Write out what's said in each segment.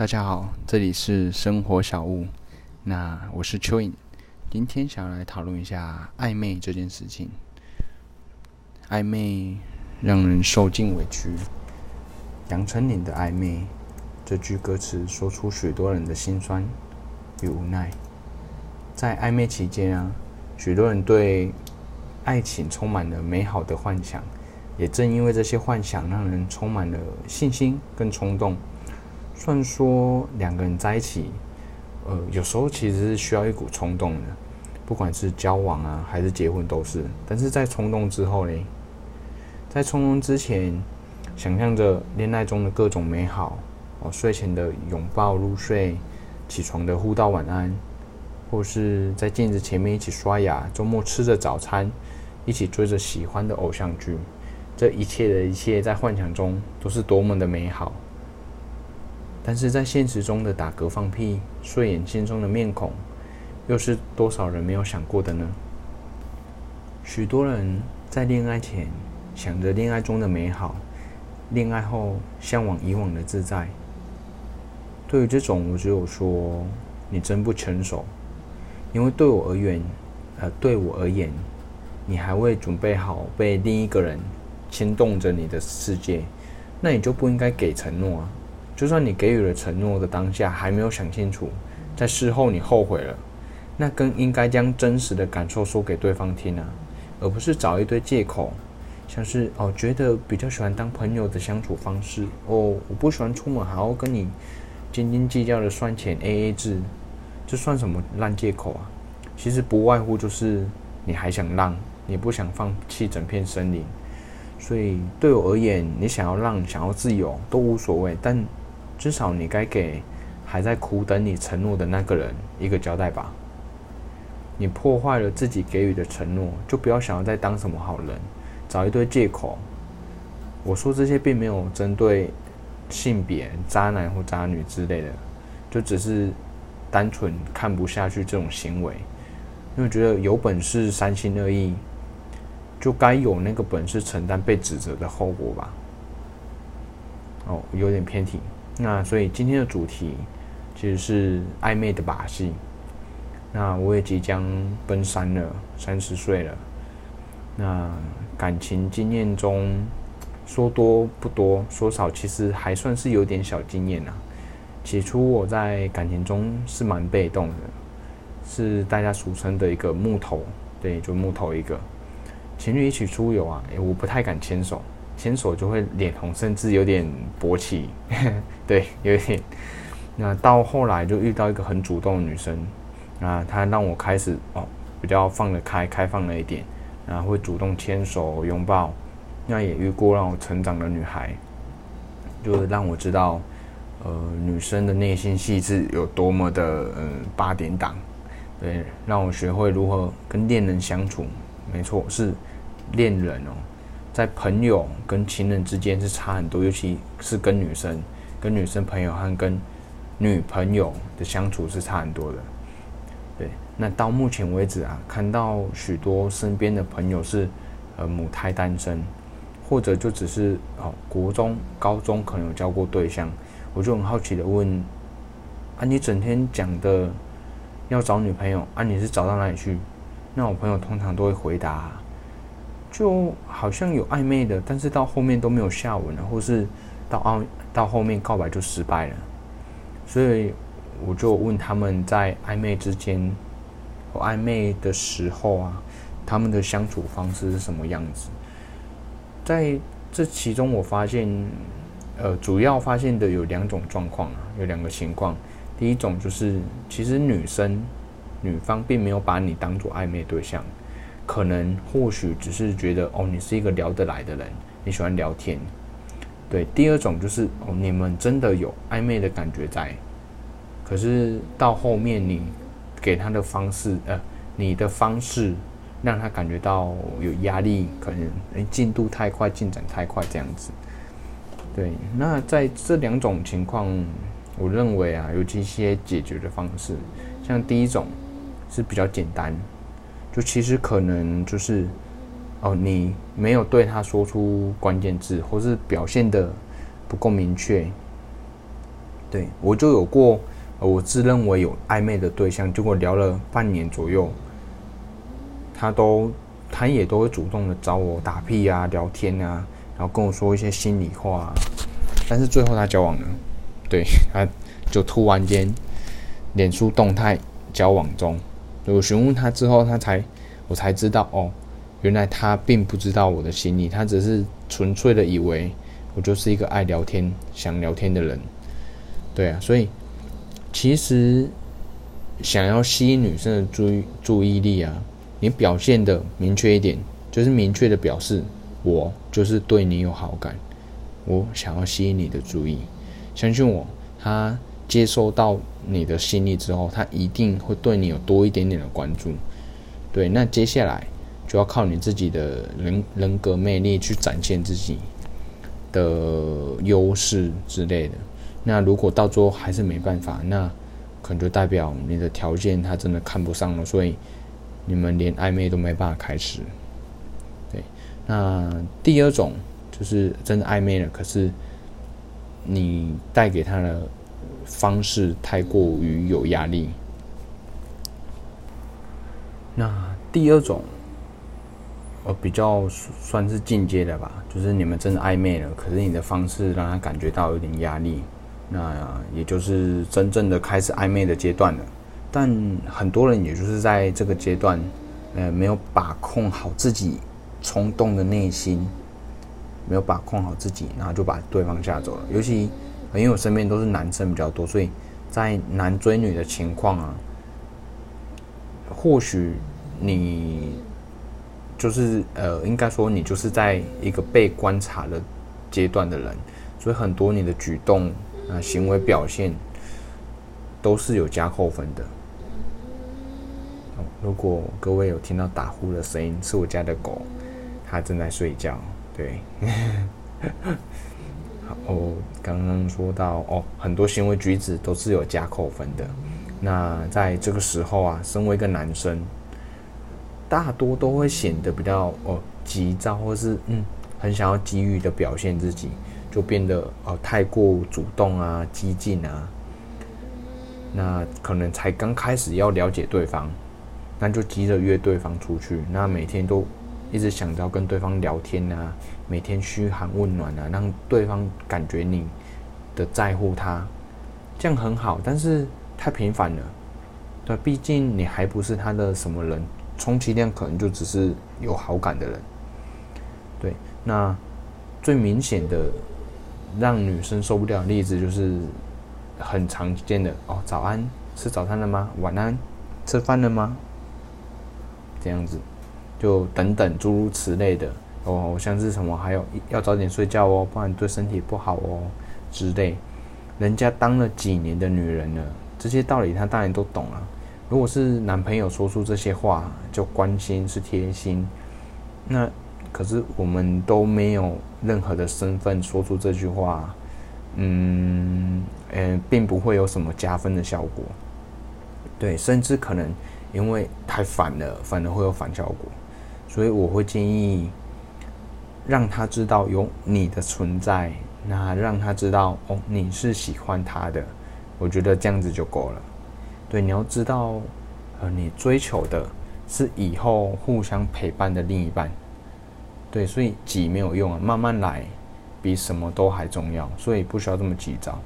大家好，这里是生活小物。那我是蚯蚓，今天想要来讨论一下暧昧这件事情。暧昧让人受尽委屈，杨丞琳的暧昧这句歌词说出许多人的心酸与无奈。在暧昧期间啊，许多人对爱情充满了美好的幻想，也正因为这些幻想，让人充满了信心跟冲动。虽然说两个人在一起，呃，有时候其实是需要一股冲动的，不管是交往啊，还是结婚都是。但是在冲动之后呢，在冲动之前，想象着恋爱中的各种美好哦，睡前的拥抱入睡，起床的互道晚安，或是在镜子前面一起刷牙，周末吃着早餐，一起追着喜欢的偶像剧，这一切的一切在幻想中都是多么的美好。但是在现实中的打嗝、放屁、睡眼惺忪的面孔，又是多少人没有想过的呢？许多人在恋爱前想着恋爱中的美好，恋爱后向往以往的自在。对于这种，我只有说你真不成熟，因为对我而言，呃，对我而言，你还未准备好被另一个人牵动着你的世界，那你就不应该给承诺啊。就算你给予了承诺的当下还没有想清楚，在事后你后悔了，那更应该将真实的感受说给对方听啊，而不是找一堆借口，像是哦觉得比较喜欢当朋友的相处方式哦，我不喜欢出门还要跟你斤斤计较的算钱 A A 制，这算什么烂借口啊？其实不外乎就是你还想让，你不想放弃整片森林，所以对我而言，你想要让想要自由都无所谓，但。至少你该给还在苦等你承诺的那个人一个交代吧。你破坏了自己给予的承诺，就不要想要再当什么好人，找一堆借口。我说这些并没有针对性别、渣男或渣女之类的，就只是单纯看不下去这种行为，因为觉得有本事三心二意，就该有那个本事承担被指责的后果吧。哦，有点偏题。那所以今天的主题其实是暧昧的把戏。那我也即将奔三了，三十岁了。那感情经验中说多不多，说少其实还算是有点小经验呐。起初我在感情中是蛮被动的，是大家俗称的一个木头，对，就木头一个。情侣一起出游啊，我不太敢牵手。牵手就会脸红，甚至有点勃起，对，有点。那到后来就遇到一个很主动的女生，啊，她让我开始哦比较放得开，开放了一点，然后会主动牵手拥抱。那也遇过让我成长的女孩，就是让我知道，呃，女生的内心细致有多么的嗯八点档，对，让我学会如何跟恋人相处。没错，是恋人哦。在朋友跟情人之间是差很多，尤其是跟女生、跟女生朋友和跟女朋友的相处是差很多的。对，那到目前为止啊，看到许多身边的朋友是呃母胎单身，或者就只是哦国中、高中可能有交过对象，我就很好奇的问：啊，你整天讲的要找女朋友啊，你是找到哪里去？那我朋友通常都会回答。就好像有暧昧的，但是到后面都没有下文了，或是到后到后面告白就失败了，所以我就问他们在暧昧之间，或暧昧的时候啊，他们的相处方式是什么样子？在这其中，我发现，呃，主要发现的有两种状况啊，有两个情况。第一种就是，其实女生女方并没有把你当做暧昧对象。可能或许只是觉得哦，你是一个聊得来的人，你喜欢聊天。对，第二种就是哦，你们真的有暧昧的感觉在，可是到后面你给他的方式，呃，你的方式让他感觉到有压力，可能进度太快，进展太快这样子。对，那在这两种情况，我认为啊，有一些解决的方式，像第一种是比较简单。就其实可能就是，哦，你没有对他说出关键字，或是表现的不够明确，对我就有过，我自认为有暧昧的对象，结果聊了半年左右，他都他也都会主动的找我打屁啊、聊天啊，然后跟我说一些心里话，啊。但是最后他交往了，对，他就突然间脸书动态交往中，我询问他之后，他才我才知道哦，原来他并不知道我的心意，他只是纯粹的以为我就是一个爱聊天、想聊天的人。对啊，所以其实想要吸引女生的注意注意力啊，你表现的明确一点，就是明确的表示我就是对你有好感，我想要吸引你的注意。相信我，他接收到你的心意之后，他一定会对你有多一点点的关注。对，那接下来就要靠你自己的人人格魅力去展现自己的优势之类的。那如果到最后还是没办法，那可能就代表你的条件他真的看不上了，所以你们连暧昧都没办法开始。对，那第二种就是真的暧昧了，可是你带给他的方式太过于有压力。那第二种，呃，比较算是进阶的吧，就是你们真的暧昧了，可是你的方式让他感觉到有点压力。那也就是真正的开始暧昧的阶段了，但很多人也就是在这个阶段，呃，没有把控好自己冲动的内心，没有把控好自己，然后就把对方吓走了。尤其因为我身边都是男生比较多，所以在男追女的情况啊，或许你就是呃，应该说你就是在一个被观察的阶段的人，所以很多你的举动。啊行为表现都是有加扣分的。如果各位有听到打呼的声音，是我家的狗，它正在睡觉。对，我刚刚说到哦，很多行为举止都是有加扣分的。那在这个时候啊，身为一个男生，大多都会显得比较哦急躁，或是嗯很想要急于的表现自己。就变得哦太过主动啊、激进啊，那可能才刚开始要了解对方，那就急着约对方出去，那每天都一直想着要跟对方聊天啊，每天嘘寒问暖啊，让对方感觉你的在乎他，这样很好，但是太频繁了，对，毕竟你还不是他的什么人，充其量可能就只是有好感的人，对，那最明显的。让女生受不了的例子就是很常见的哦，早安，吃早餐了吗？晚安，吃饭了吗？这样子，就等等诸如此类的哦，像是什么还有要早点睡觉哦，不然对身体不好哦之类。人家当了几年的女人了，这些道理她当然都懂了。如果是男朋友说出这些话，就关心是贴心，那。可是我们都没有任何的身份说出这句话，嗯，呃，并不会有什么加分的效果。对，甚至可能因为太烦了，反而会有反效果。所以我会建议让他知道有你的存在，那让他知道哦，你是喜欢他的。我觉得这样子就够了。对，你要知道，呃，你追求的是以后互相陪伴的另一半。对，所以急没有用啊，慢慢来，比什么都还重要。所以不需要这么急躁，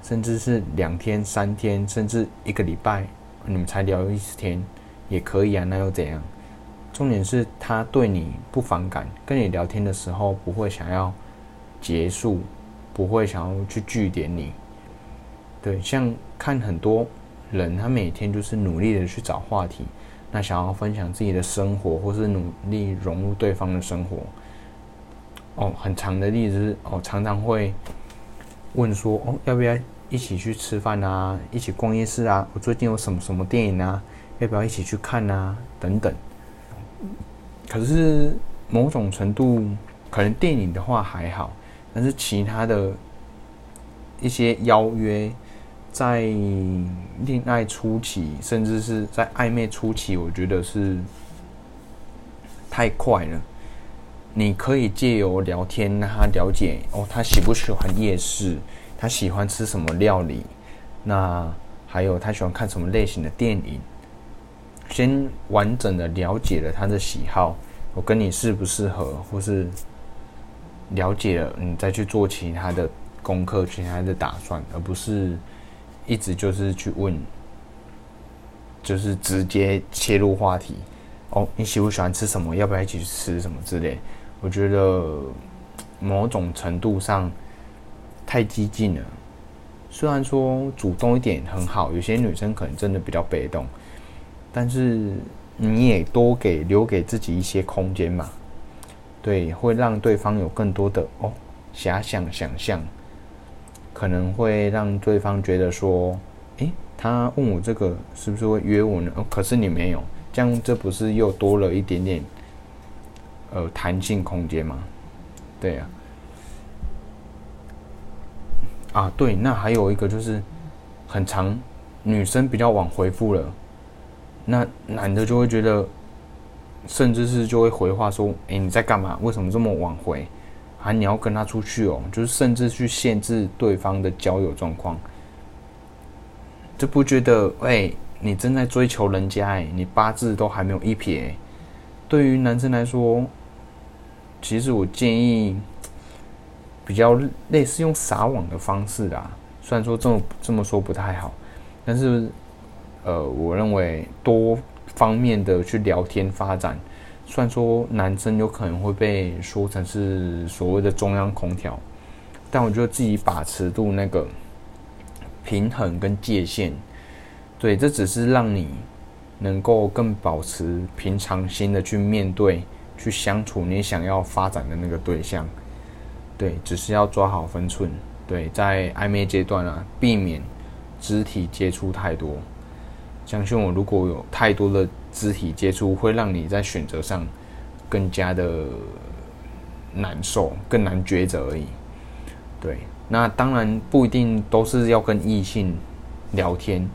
甚至是两天、三天，甚至一个礼拜，你们才聊一次天也可以啊，那又怎样？重点是他对你不反感，跟你聊天的时候不会想要结束，不会想要去据点你。对，像看很多人，他每天就是努力的去找话题。那想要分享自己的生活，或是努力融入对方的生活，哦，很长的例子哦，常常会问说哦，要不要一起去吃饭啊？一起逛夜市啊？我最近有什么什么电影啊？要不要一起去看啊？等等。可是某种程度，可能电影的话还好，但是其他的一些邀约。在恋爱初期，甚至是在暧昧初期，我觉得是太快了。你可以借由聊天让他了解哦，他喜不喜欢夜市，他喜欢吃什么料理，那还有他喜欢看什么类型的电影，先完整的了解了他的喜好，我跟你适不适合，或是了解了，你再去做其他的功课、其他的打算，而不是一直就是去问，就是直接切入话题。哦，你喜不喜欢吃什么？要不要一起吃什么之类？我觉得某种程度上太激进了。虽然说主动一点很好，有些女生可能真的比较被动，但是你也多给留给自己一些空间嘛。对，会让对方有更多的哦遐想想象，可能会让对方觉得说，诶，他问我这个是不是会约我呢？哦，可是你没有。这样，这不是又多了一点点，呃，弹性空间吗？对呀。啊，对，那还有一个就是，很长，女生比较晚回复了，那男的就会觉得，甚至是就会回话说：“哎，你在干嘛？为什么这么晚回？还你要跟他出去哦？”就是甚至去限制对方的交友状况，就不觉得哎。你正在追求人家哎，你八字都还没有一撇。对于男生来说，其实我建议比较类似用撒网的方式啦。虽然说这么这么说不太好，但是呃，我认为多方面的去聊天发展，虽然说男生有可能会被说成是所谓的中央空调，但我觉得自己把持住那个平衡跟界限。对，这只是让你能够更保持平常心的去面对、去相处你想要发展的那个对象。对，只是要抓好分寸。对，在暧昧阶段啊，避免肢体接触太多。相信我，如果有太多的肢体接触，会让你在选择上更加的难受，更难抉择而已。对，那当然不一定都是要跟异性聊天。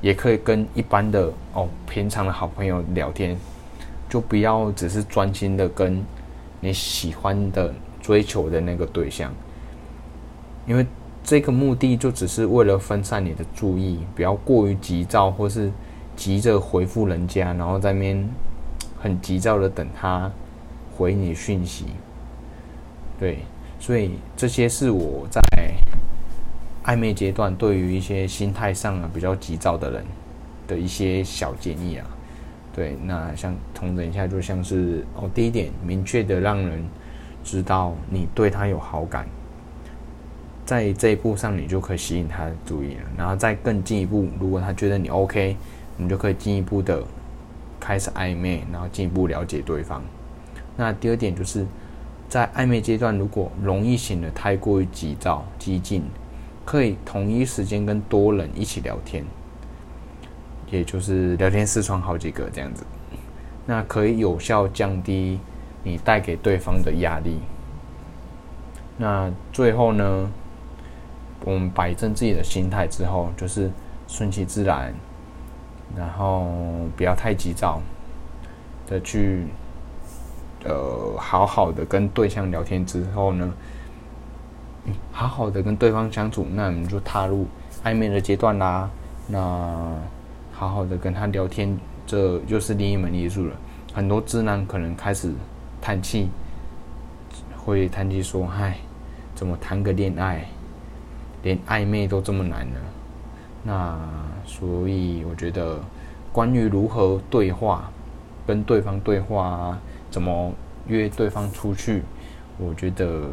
也可以跟一般的哦平常的好朋友聊天，就不要只是专心的跟你喜欢的追求的那个对象，因为这个目的就只是为了分散你的注意，不要过于急躁或是急着回复人家，然后在面很急躁的等他回你讯息。对，所以这些是我在。暧昧阶段，对于一些心态上啊比较急躁的人的一些小建议啊，对，那像重整一下，就像是哦，第一点，明确的让人知道你对他有好感，在这一步上，你就可以吸引他的注意了。然后再更进一步，如果他觉得你 OK，你就可以进一步的开始暧昧，然后进一步了解对方。那第二点就是在暧昧阶段，如果容易显得太过于急躁、激进。可以同一时间跟多人一起聊天，也就是聊天视窗好几个这样子，那可以有效降低你带给对方的压力。那最后呢，我们摆正自己的心态之后，就是顺其自然，然后不要太急躁的去，呃，好好的跟对象聊天之后呢。好好的跟对方相处，那我们就踏入暧昧的阶段啦。那好好的跟他聊天，这就是另一门艺术了。很多直男可能开始叹气，会叹气说：“唉，怎么谈个恋爱，连暧昧都这么难呢？”那所以我觉得，关于如何对话，跟对方对话，怎么约对方出去，我觉得。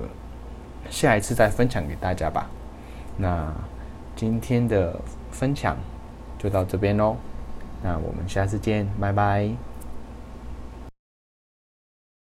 下一次再分享给大家吧。那今天的分享就到这边喽。那我们下次见，拜拜。